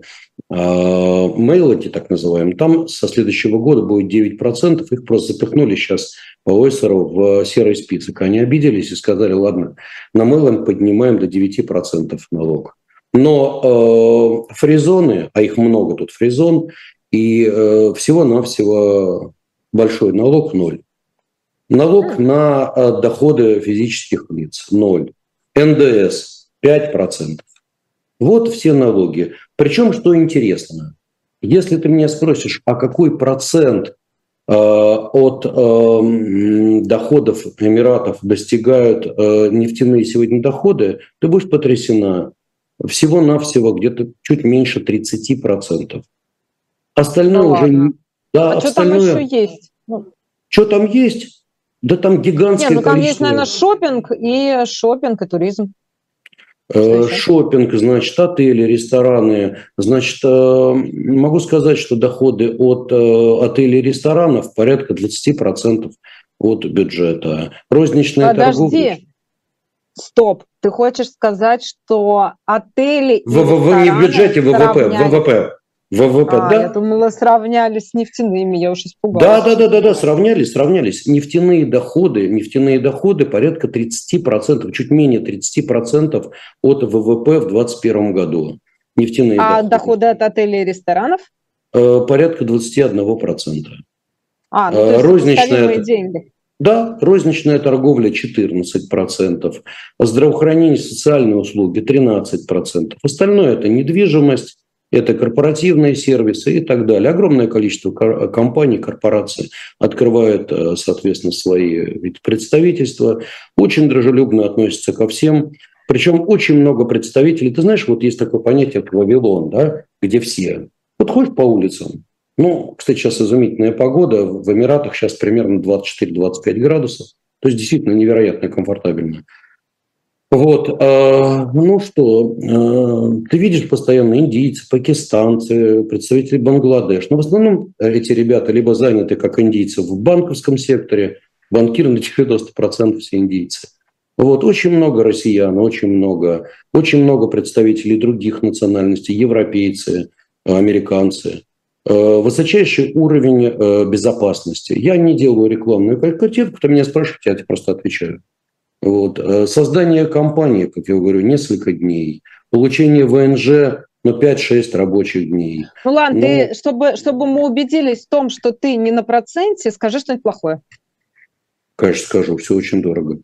в Мейлоте, так называемом, там со следующего года будет 9%, их просто запихнули сейчас по Ойсеру в серые список. Они обиделись и сказали, ладно, на Мейланд поднимаем до 9% налог. Но э, фризоны, а их много тут фризон, и э, всего-навсего большой налог ноль. Налог на э, доходы физических лиц ноль. НДС 5%. Вот все налоги. Причем, что интересно, если ты меня спросишь, а какой процент э, от э, доходов Эмиратов достигают э, нефтяные сегодня доходы, ты будешь потрясена всего-навсего где-то чуть меньше 30%. Остальное ну, уже... Да, а остальное... что там еще есть? Ну. Что там есть? Да там гигантское Нет, ну там количество... есть, наверное, шопинг и шопинг и туризм. Э, шопинг, значит, отели, рестораны. Значит, э, могу сказать, что доходы от э, отелей и ресторанов порядка 20% от бюджета. Розничная Подожди. торговля... Стоп. Ты хочешь сказать, что отели в, в, не в бюджете, ВВП, ВВП. ВВП, а, да. Я думала, сравнялись с нефтяными, я уж испугалась. Да, да, да, да, да, сравнялись, сравнялись. Нефтяные доходы, нефтяные доходы порядка 30%, чуть менее 30% от ВВП в 2021 году. Нефтяные а доходы. доходы от отелей и ресторанов? Э, порядка 21%. А, ну, то есть Розничная... деньги. Да, розничная торговля 14%, здравоохранение социальные услуги 13%. Остальное – это недвижимость, это корпоративные сервисы и так далее. Огромное количество компаний, корпораций открывают, э, соответственно, свои представительства, очень дружелюбно относятся ко всем. Причем очень много представителей. Ты знаешь, вот есть такое понятие, как Вавилон, да, где все. Вот ходишь по улицам, ну, кстати, сейчас изумительная погода. В Эмиратах сейчас примерно 24-25 градусов. То есть действительно невероятно комфортабельно. Вот, э, ну что, э, ты видишь постоянно индийцы, пакистанцы, представители Бангладеш. Но в основном эти ребята либо заняты, как индийцы, в банковском секторе, банкиры на 90% все индийцы. Вот, очень много россиян, очень много, очень много представителей других национальностей, европейцы, американцы. Э, высочайший уровень э, безопасности. Я не делаю рекламную картинку, кто меня спрашивает, я тебе просто отвечаю. Вот. Э, создание компании, как я говорю, несколько дней. Получение ВНЖ ну, 5-6 рабочих дней. Ну ладно, ну, ты, чтобы, чтобы мы убедились в том, что ты не на проценте, скажи что-нибудь плохое. Конечно, скажу, все очень дорого.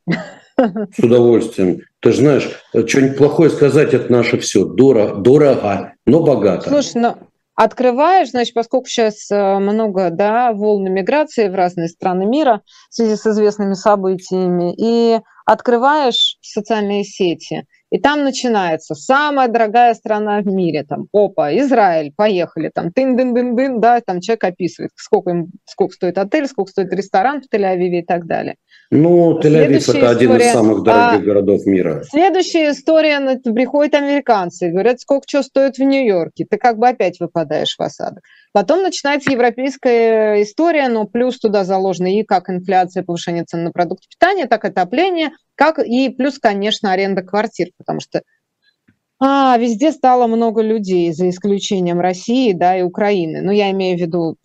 С удовольствием. Ты же знаешь, что-нибудь плохое сказать – это наше все. Дорого, дорого, но богато. Слушай, ну, открываешь, значит, поскольку сейчас э, много да, волн миграции в разные страны мира в связи с известными событиями, и открываешь социальные сети, и там начинается самая дорогая страна в мире, там, опа, Израиль, поехали, там, тын дын дын дын да, там человек описывает, сколько, им, сколько стоит отель, сколько стоит ресторан в Тель-Авиве и так далее. Ну, Тель-Авив – это один из самых дорогих а, городов мира. Следующая история, приходят американцы, говорят, сколько что стоит в Нью-Йорке. Ты как бы опять выпадаешь в осадок. Потом начинается европейская история, но плюс туда заложены и как инфляция, повышение цен на продукты питания, так и отопление, как и плюс, конечно, аренда квартир, потому что а, везде стало много людей, за исключением России да, и Украины. Ну, я имею в виду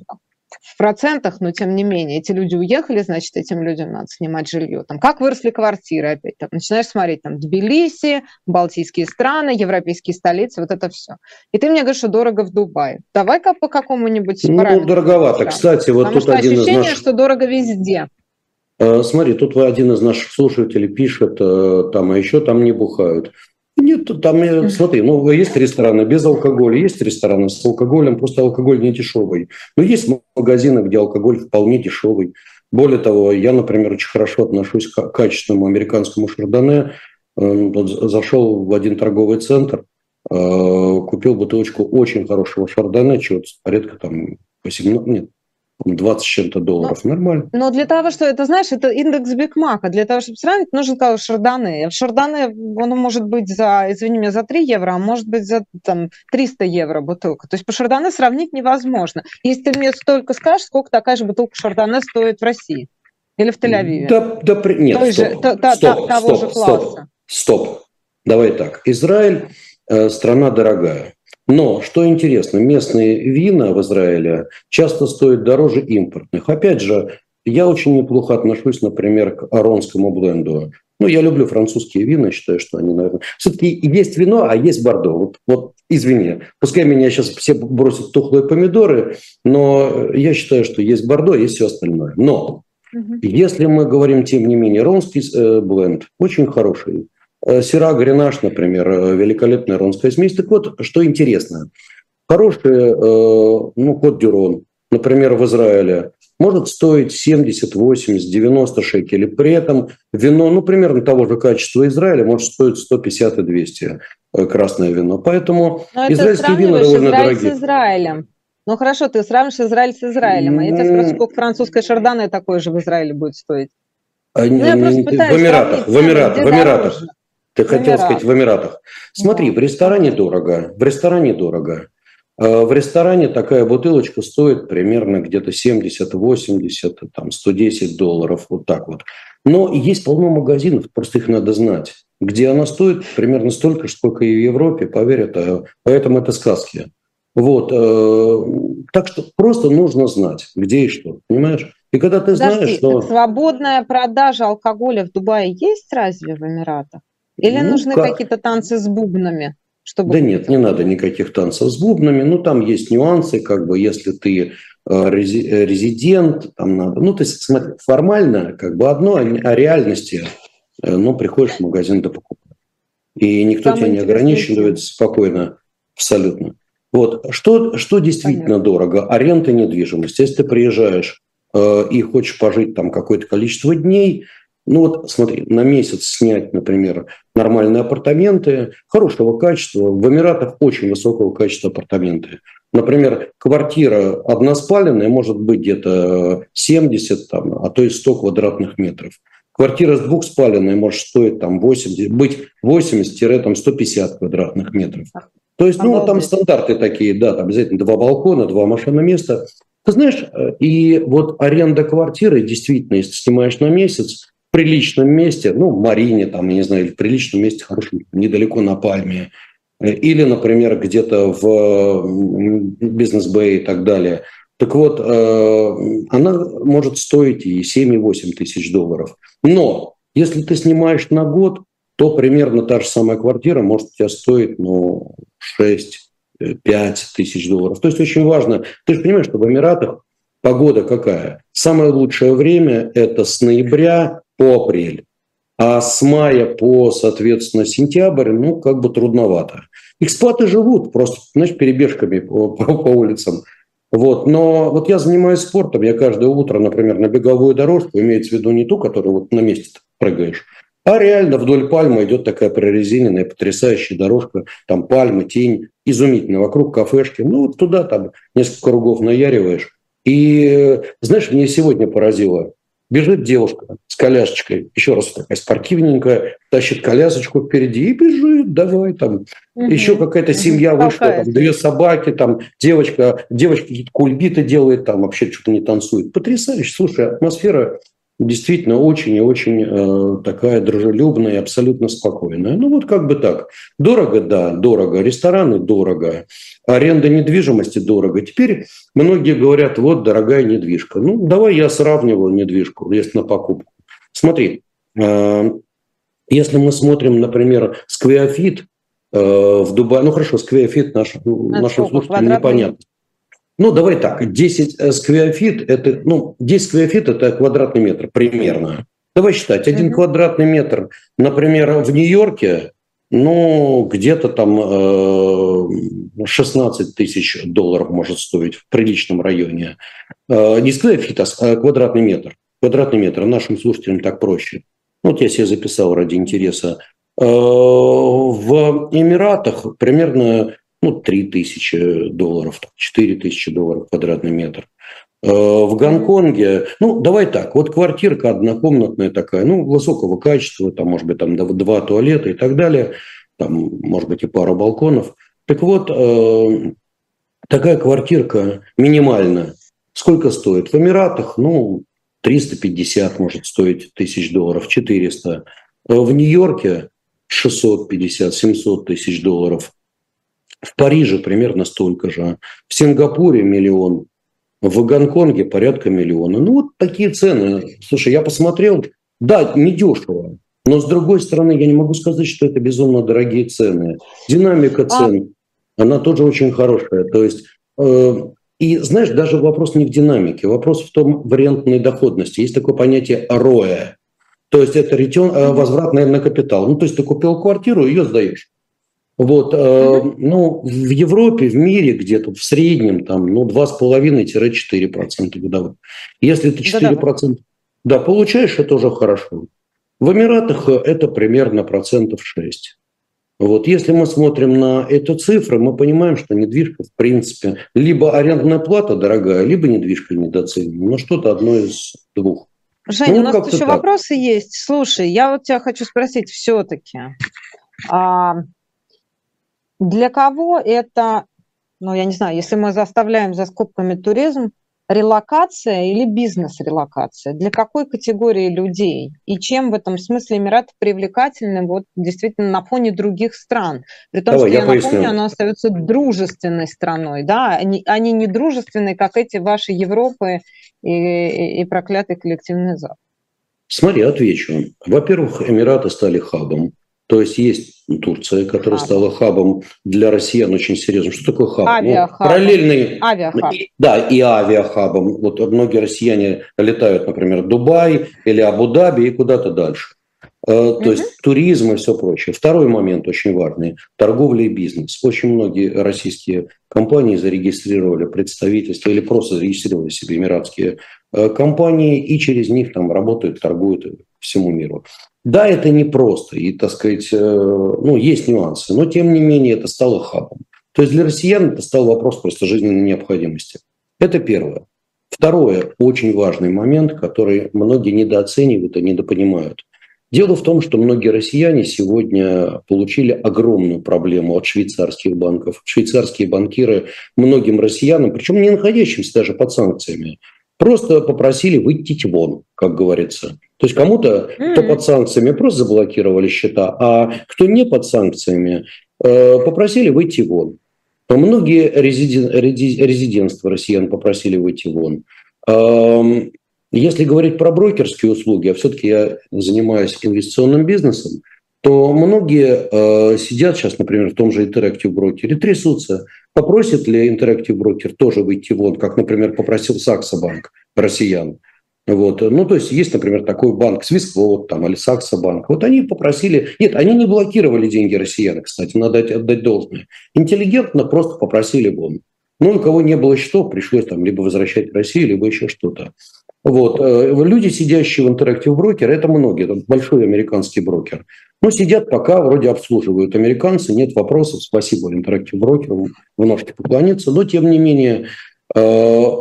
в процентах, но тем не менее, эти люди уехали, значит, этим людям надо снимать жилье. Там, как выросли квартиры опять? Там, начинаешь смотреть, там, Тбилиси, Балтийские страны, европейские столицы, вот это все. И ты мне говоришь, что дорого в Дубае. Давай-ка по какому-нибудь Ну, дороговато. Кстати, вот Потому тут что один ощущение, из наших... что дорого везде. Э, смотри, тут один из наших слушателей пишет, э, там, а еще там не бухают. Нет, там, э, смотри, ну, есть рестораны без алкоголя, есть рестораны с алкоголем, просто алкоголь не дешевый. Но есть магазины, где алкоголь вполне дешевый. Более того, я, например, очень хорошо отношусь к качественному американскому шардоне. Э, зашел в один торговый центр, э, купил бутылочку очень хорошего шардоне, чего-то порядка там 18, нет, 20 с чем-то долларов. Но, Нормально. Но для того, что это, знаешь, это индекс Бигмака. Для того, чтобы сравнить, нужен сказать шардоне. В шардоне он может быть за, извини меня, за 3 евро, а может быть за там, 300 евро бутылка. То есть по шардоне сравнить невозможно. Если ты мне столько скажешь, сколько такая же бутылка шардоне стоит в России или в Тель-Авиве? Да, да, нет, Той стоп, же, та, та, стоп, того стоп, же класса. Стоп, стоп. Давай так. Израиль э, страна дорогая. Но, что интересно, местные вина в Израиле часто стоят дороже импортных. Опять же, я очень неплохо отношусь, например, к аронскому бленду. Ну, я люблю французские вина, считаю, что они, наверное... Все-таки есть вино, а есть бордо. Вот, вот извини, пускай меня сейчас все бросят тухлые помидоры, но я считаю, что есть бордо, есть все остальное. Но угу. если мы говорим, тем не менее, ронский э, бленд очень хороший, Сера Гренаш, например, э, великолепная ронская смесь. Так вот, что интересно, хороший, э, ну, кот дюрон, например, в Израиле, может стоить 70, 80, 90 шекелей. При этом вино, ну, примерно того же качества Израиля, может стоить 150 и 200 красное вино. Поэтому Но израильские вина довольно Израиль дорогие. с Израилем. Ну хорошо, ты сравнишь Израиль с Израилем. А я тебя спрошу, сколько французское шардоне такое же в Израиле будет стоить? Ну, я просто в Эмиратах, в Эмиратах, в Эмиратах. Ты хотел сказать в Эмиратах. Смотри, в ресторане дорого, в ресторане дорого. А, в ресторане такая бутылочка стоит примерно где-то 70, 80, там 110 долларов, вот так вот. Но есть полно магазинов, просто их надо знать, где она стоит примерно столько, сколько и в Европе, поверь, это, поэтому это сказки. Вот, э, так что просто нужно знать, где и что, понимаешь? И когда ты Подожди, знаешь, что... свободная продажа алкоголя в Дубае есть разве в Эмиратах? Или ну, нужны как... какие-то танцы с бубнами? Чтобы... Да нет, не надо никаких танцев с бубнами. Ну, там есть нюансы, как бы, если ты резидент, там надо. Ну, то есть, смотри, формально как бы одно, а реальности, ну, приходишь в магазин да покупаешь. И никто Самое тебя не ограничивает спокойно, абсолютно. Вот, что, что действительно Понятно. дорого? Аренда недвижимости. Если ты приезжаешь э, и хочешь пожить там какое-то количество дней, ну вот смотри, на месяц снять, например, нормальные апартаменты, хорошего качества. В Эмиратах очень высокого качества апартаменты. Например, квартира односпаленная может быть где-то 70, там, а то и 100 квадратных метров. Квартира с двухспаленной может стоить там 80, быть 80-150 квадратных метров. То есть, ну, там стандарты такие, да, там обязательно два балкона, два машина места. Ты знаешь, э, и вот аренда квартиры, действительно, если снимаешь на месяц, приличном месте, ну, в Марине, там, я не знаю, или в приличном месте, хорошем, недалеко на Пальме, э, или, например, где-то в бизнес-бэй и так далее. Так вот, э, она может стоить и 7, и 8 тысяч долларов. Но если ты снимаешь на год, то примерно та же самая квартира может у тебя стоить ну, 6 5 тысяч долларов. То есть очень важно, ты же понимаешь, что в Эмиратах погода какая? Самое лучшее время – это с ноября по апрель. А с мая по, соответственно, сентябрь, ну, как бы трудновато. Эксплаты живут просто, знаешь, перебежками по, по улицам. Вот. Но вот я занимаюсь спортом, я каждое утро, например, на беговую дорожку, имеется в виду не ту, которую вот на месте прыгаешь, а реально вдоль пальмы идет такая прорезиненная, потрясающая дорожка, там пальмы, тень, изумительно, вокруг кафешки. Ну, вот туда там несколько кругов наяриваешь. И, знаешь, мне сегодня поразило, Бежит девушка с колясочкой, еще раз такая спортивненькая, тащит колясочку впереди и бежит, давай там. Угу. Еще какая-то семья угу. вышла, там, две собаки, там девочка, девочка какие-то кульбиты делает, там вообще что-то не танцует. Потрясающе. Слушай, атмосфера действительно очень и очень э, такая дружелюбная и абсолютно спокойная. Ну вот как бы так. Дорого, да, дорого. Рестораны дорого. Аренда недвижимости дорого. Теперь многие говорят, вот дорогая недвижка. Ну давай я сравниваю недвижку, если на покупку. Смотри, э, если мы смотрим, например, square feet э, в Дубае, ну хорошо, square feet наш, нашим слушателям непонятно. Ну, давай так, 10 э, square feet, это, ну, 10 square feet – это квадратный метр примерно. Давай считать, один mm-hmm. квадратный метр, например, в Нью-Йорке, ну, где-то там э, 16 тысяч долларов может стоить в приличном районе. Э, не сквиофит, а квадратный метр. Квадратный метр, нашим слушателям так проще. Вот я себе записал ради интереса. Э, в Эмиратах примерно ну, 3 тысячи долларов, 4 тысячи долларов квадратный метр. Э, в Гонконге, ну, давай так, вот квартирка однокомнатная такая, ну, высокого качества, там, может быть, там два туалета и так далее, там, может быть, и пара балконов. Так вот, э, такая квартирка минимальная, сколько стоит? В Эмиратах, ну, 350 может стоить тысяч долларов, 400. Э, в Нью-Йорке 650-700 тысяч долларов. В Париже примерно столько же. В Сингапуре миллион. В Гонконге порядка миллиона. Ну, вот такие цены. Слушай, я посмотрел, да, недешево. Но, с другой стороны, я не могу сказать, что это безумно дорогие цены. Динамика а цен, а... она тоже очень хорошая. То есть, э, и знаешь, даже вопрос не в динамике, вопрос в том вариантной доходности. Есть такое понятие ROE. То есть это ретен, э, возврат, наверное, на капитал. Ну, то есть ты купил квартиру, ее сдаешь. Вот, э, ну, в Европе, в мире где-то в среднем там, ну, 2,5-4% годовых. Если ты 4% да, да, получаешь, это уже хорошо. В Эмиратах это примерно процентов 6. Вот, если мы смотрим на эту цифру, мы понимаем, что недвижка, в принципе, либо арендная плата дорогая, либо недвижка недооценена. Но что-то одно из двух. Женя, ну, у нас еще так. вопросы есть. Слушай, я вот тебя хочу спросить все-таки. А, для кого это, ну, я не знаю, если мы заставляем за скобками туризм, релокация или бизнес-релокация? Для какой категории людей? И чем в этом смысле Эмираты привлекательны вот действительно на фоне других стран? При том, Давай, что, я, я напомню, она остается дружественной страной, да? Они, они не дружественные, как эти ваши Европы и, и, и проклятый коллективный Запад. Смотри, отвечу. Во-первых, Эмираты стали хабом То есть есть Турция, которая хаб. стала хабом для россиян очень серьезным. Что такое хаб? Авиахаб. Ну, параллельный... Авиахаб. Да, и авиахабом. Вот многие россияне летают, например, в Дубай или Абу-Даби и куда-то дальше. Э, то есть туризм и все прочее. Второй момент очень важный – торговля и бизнес. Очень многие российские компании зарегистрировали представительство или просто зарегистрировали себе эмиратские э, компании и через них там работают, торгуют всему миру. Да, это непросто, и, так сказать, э, ну, есть нюансы, но, тем не менее, это стало хабом. То есть для россиян это стал вопрос просто жизненной необходимости. Это первое. Второе, очень важный момент, который многие недооценивают и недопонимают. Дело в том, что многие россияне сегодня получили огромную проблему от швейцарских банков. Швейцарские банкиры многим россиянам, причем не находящимся даже под санкциями, просто попросили выйти вон, как говорится. То есть кому-то, кто под санкциями, просто заблокировали счета, а кто не под санкциями, э, попросили выйти вон. Многие резиден, резидентства россиян попросили выйти вон. Если говорить про брокерские услуги, а все-таки я занимаюсь инвестиционным бизнесом, то многие э, сидят сейчас, например, в том же Interactive Broker и трясутся. Попросит ли Interactive Broker тоже выйти вон, как, например, попросил Сакса банк россиян. Вот. Ну, то есть есть, например, такой банк Swissquote там, или Сакса банк. Вот они попросили... Нет, они не блокировали деньги россиян, кстати, надо отдать должное. Интеллигентно просто попросили вон. Ну, у кого не было счетов, пришлось там либо возвращать в Россию, либо еще что-то. Вот. Э, люди, сидящие в Interactive Broker, это многие, это большой американский брокер. Ну, сидят пока, вроде обслуживают американцы, нет вопросов, спасибо Interactive Broker, вы можете поклониться, но тем не менее э,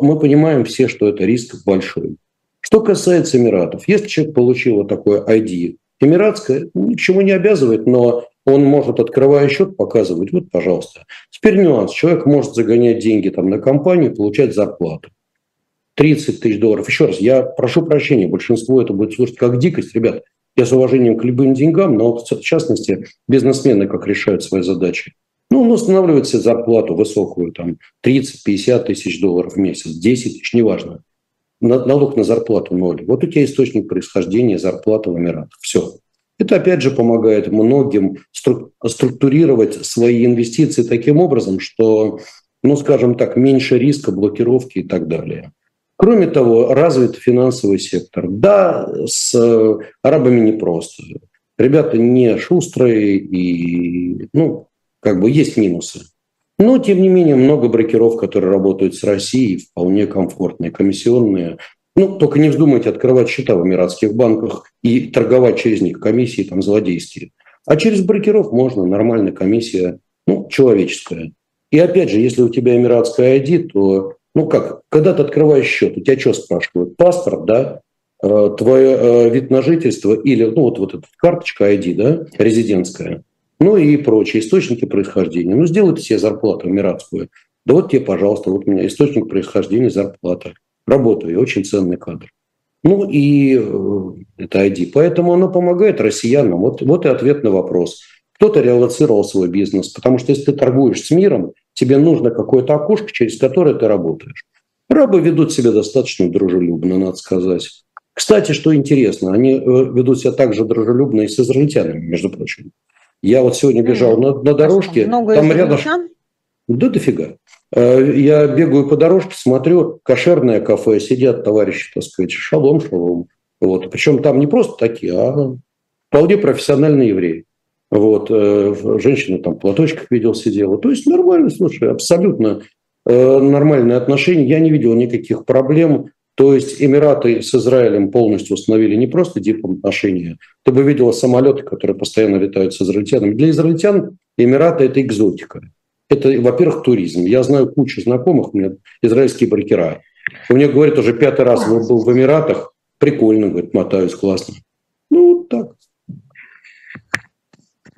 мы понимаем все, что это риск большой. Что касается Эмиратов, если человек получил вот такое ID, эмиратское, ни к чему не обязывает, но он может, открывая счет, показывать, вот, пожалуйста. Теперь нюанс. Человек может загонять деньги там на компанию, получать зарплату. 30 тысяч долларов. Еще раз, я прошу прощения, большинство это будет слушать как дикость. Ребят, я с уважением к любым деньгам, но в частности бизнесмены как решают свои задачи. Ну, он устанавливает себе зарплату высокую, там 30-50 тысяч долларов в месяц, 10 тысяч, неважно. Налог на зарплату ноль. Вот у тебя источник происхождения зарплаты в Эмиратах. Все. Это, опять же, помогает многим структурировать свои инвестиции таким образом, что, ну, скажем так, меньше риска блокировки и так далее. Кроме того, развит финансовый сектор. Да, с э, арабами непросто. Ребята не шустрые и, ну, как бы есть минусы. Но, тем не менее, много брокеров, которые работают с Россией, вполне комфортные, комиссионные. Ну, только не вздумайте открывать счета в эмиратских банках и торговать через них комиссии там злодейские. А через брокеров можно, нормальная комиссия, ну, человеческая. И опять же, если у тебя эмиратская ID, то ну как, когда ты открываешь счет, у тебя что спрашивают? Паспорт, да? Э, твой э, вид на жительство или, ну вот, вот эта карточка ID, да, резидентская, ну и прочие источники происхождения. Ну сделай ты себе зарплату эмиратскую. Да вот тебе, пожалуйста, вот у меня источник происхождения зарплата. Работаю, очень ценный кадр. Ну и э, это ID. Поэтому оно помогает россиянам. Вот, вот и ответ на вопрос. Кто-то реалоцировал свой бизнес, потому что если ты торгуешь с миром, тебе нужно какое-то окошко, через которое ты работаешь. Рабы ведут себя достаточно дружелюбно, надо сказать. Кстати, что интересно, они э, ведут себя так же дружелюбно и с израильтянами, между прочим. Я вот сегодня бежал на, на дорожке, Много там рядом... Да дофига. Э, я бегаю по дорожке, смотрю, кошерное кафе, сидят товарищи, так сказать, шалом, шалом. Вот. Причем там не просто такие, а вполне профессиональные евреи. Вот, э, женщина там в платочках видел, сидела. То есть нормально, слушай, абсолютно э, нормальные отношения. Я не видел никаких проблем. То есть Эмираты с Израилем полностью установили не просто отношения. Ты бы видела самолеты, которые постоянно летают с израильтянами. Для израильтян Эмираты – это экзотика. Это, во-первых, туризм. Я знаю кучу знакомых, у меня израильские брокера. У меня, говорит, уже пятый раз был в Эмиратах. Прикольно, говорит, мотаюсь, классно. Ну, так.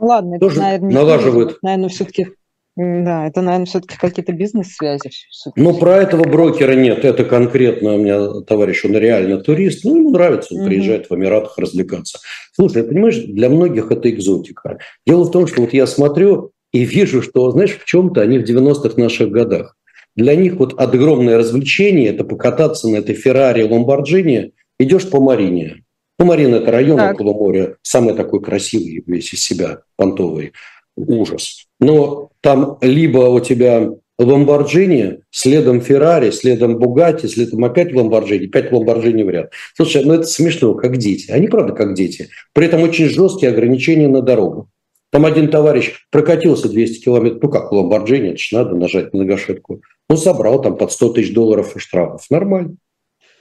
Ладно, Тоже это, наверное, налаживают. Наверное, все-таки да, это, наверное, все-таки какие-то бизнес-связи. Ну, про этого брокера нет. Это конкретно у меня товарищ, он реально турист. Ну, ему нравится, он угу. приезжает в Эмиратах развлекаться. Слушай, понимаешь, для многих это экзотика. Дело в том, что вот я смотрю и вижу, что, знаешь, в чем-то они в 90-х наших годах. Для них вот огромное развлечение – это покататься на этой Феррари, Ламборджини, идешь по Марине. Ну, Марина – это район так. около моря, самый такой красивый весь из себя, понтовый. Ужас. Но там либо у тебя Ламборджини, следом Феррари, следом Бугатти, следом опять Ламборджини, пять Ламборджини в ряд. Слушай, ну это смешно, как дети. Они правда как дети. При этом очень жесткие ограничения на дорогу. Там один товарищ прокатился 200 километров, ну как Ламборджини, это же надо нажать на гашетку. Ну, собрал там под 100 тысяч долларов штрафов. Нормально.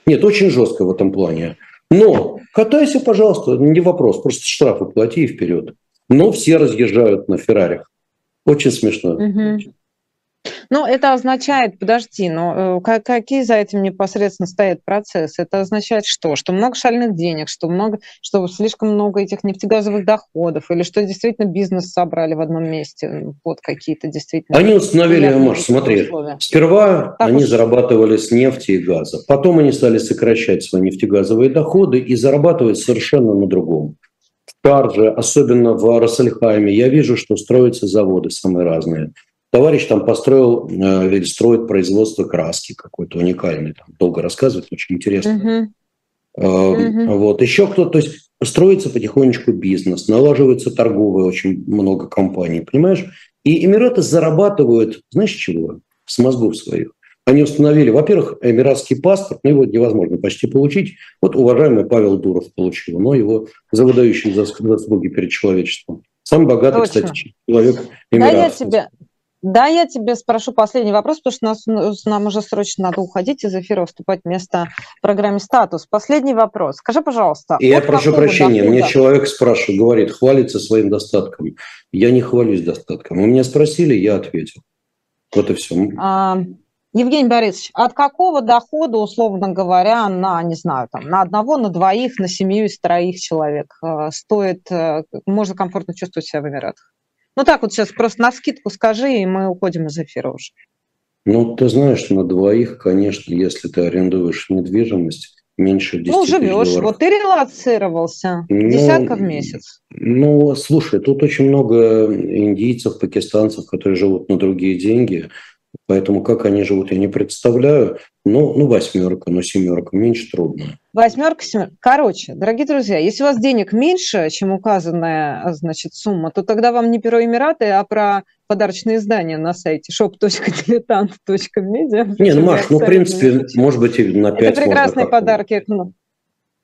Нет, очень жестко в этом плане. Но катайся, пожалуйста, не вопрос, просто штрафы плати и вперед. Но все разъезжают на Феррарях. Очень смешно. Угу. Ну, это означает, подожди, но э, какие за этим непосредственно стоят процессы? Это означает что? Что много шальных денег, что, много, что слишком много этих нефтегазовых доходов, или что действительно бизнес собрали в одном месте под какие-то действительно... Они установили, Маш, смотри, условия. сперва так они уж... зарабатывали с нефти и газа, потом они стали сокращать свои нефтегазовые доходы и зарабатывать совершенно на другом. В Шарже, особенно в Рассельхайме, я вижу, что строятся заводы самые разные – Товарищ там построил э, или строит производство краски какой-то уникальный. Там долго рассказывать, очень интересно. Uh-huh. Uh-huh. Вот. Еще кто-то, то есть строится потихонечку бизнес, налаживается торговые очень много компаний, понимаешь? И Эмираты зарабатывают, знаешь чего? С мозгов своих. Они установили, во-первых, эмиратский паспорт, но его невозможно почти получить. Вот уважаемый Павел Дуров получил, но его за выдающие заслуги перед человечеством. Самый богатый, Точно. кстати, человек Эмиратов. Да, я тебе, да, я тебе спрошу последний вопрос, потому что нас, ну, нам уже срочно надо уходить из эфира, вступать вместо программы «Статус». Последний вопрос. Скажи, пожалуйста. Я прошу прощения, дохода... мне человек спрашивает, говорит, хвалится своим достатком. Я не хвалюсь достатком. Вы меня спросили, я ответил. Вот и все. А, Евгений Борисович, от какого дохода, условно говоря, на, не знаю, там, на одного, на двоих, на семью из троих человек э, стоит, э, можно комфортно чувствовать себя в Эмиратах? Ну так вот сейчас просто на скидку скажи, и мы уходим из эфира уже. Ну, ты знаешь, на двоих, конечно, если ты арендуешь недвижимость, меньше 10 Ну, живешь, вот ты релацировался, ну, десятка в месяц. Ну, слушай, тут очень много индийцев, пакистанцев, которые живут на другие деньги, Поэтому как они живут, я не представляю. Ну, ну восьмерка, ну семерка, меньше трудно. Восьмерка, семерка. Короче, дорогие друзья, если у вас денег меньше, чем указанная, значит, сумма, то тогда вам не про Эмираты, а про подарочные издания на сайте shop.diletant.media. Не, ну, Маш, ну, в принципе, может быть, и на 5 Это прекрасные подарки. Ну,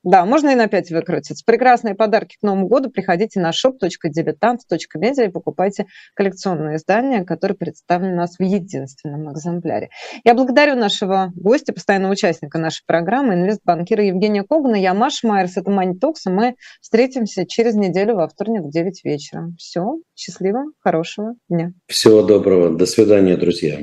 да, можно и на 5 выкрутиться. Прекрасные подарки к Новому году. Приходите на shop.diletant.media и покупайте коллекционные издания, которые представлены у нас в единственном экземпляре. Я благодарю нашего гостя, постоянного участника нашей программы, инвестбанкира Евгения Когана. Я Маша Майерс, это Money Talks, и мы встретимся через неделю во вторник в 9 вечера. Все, счастливо, хорошего дня. Всего доброго. До свидания, друзья.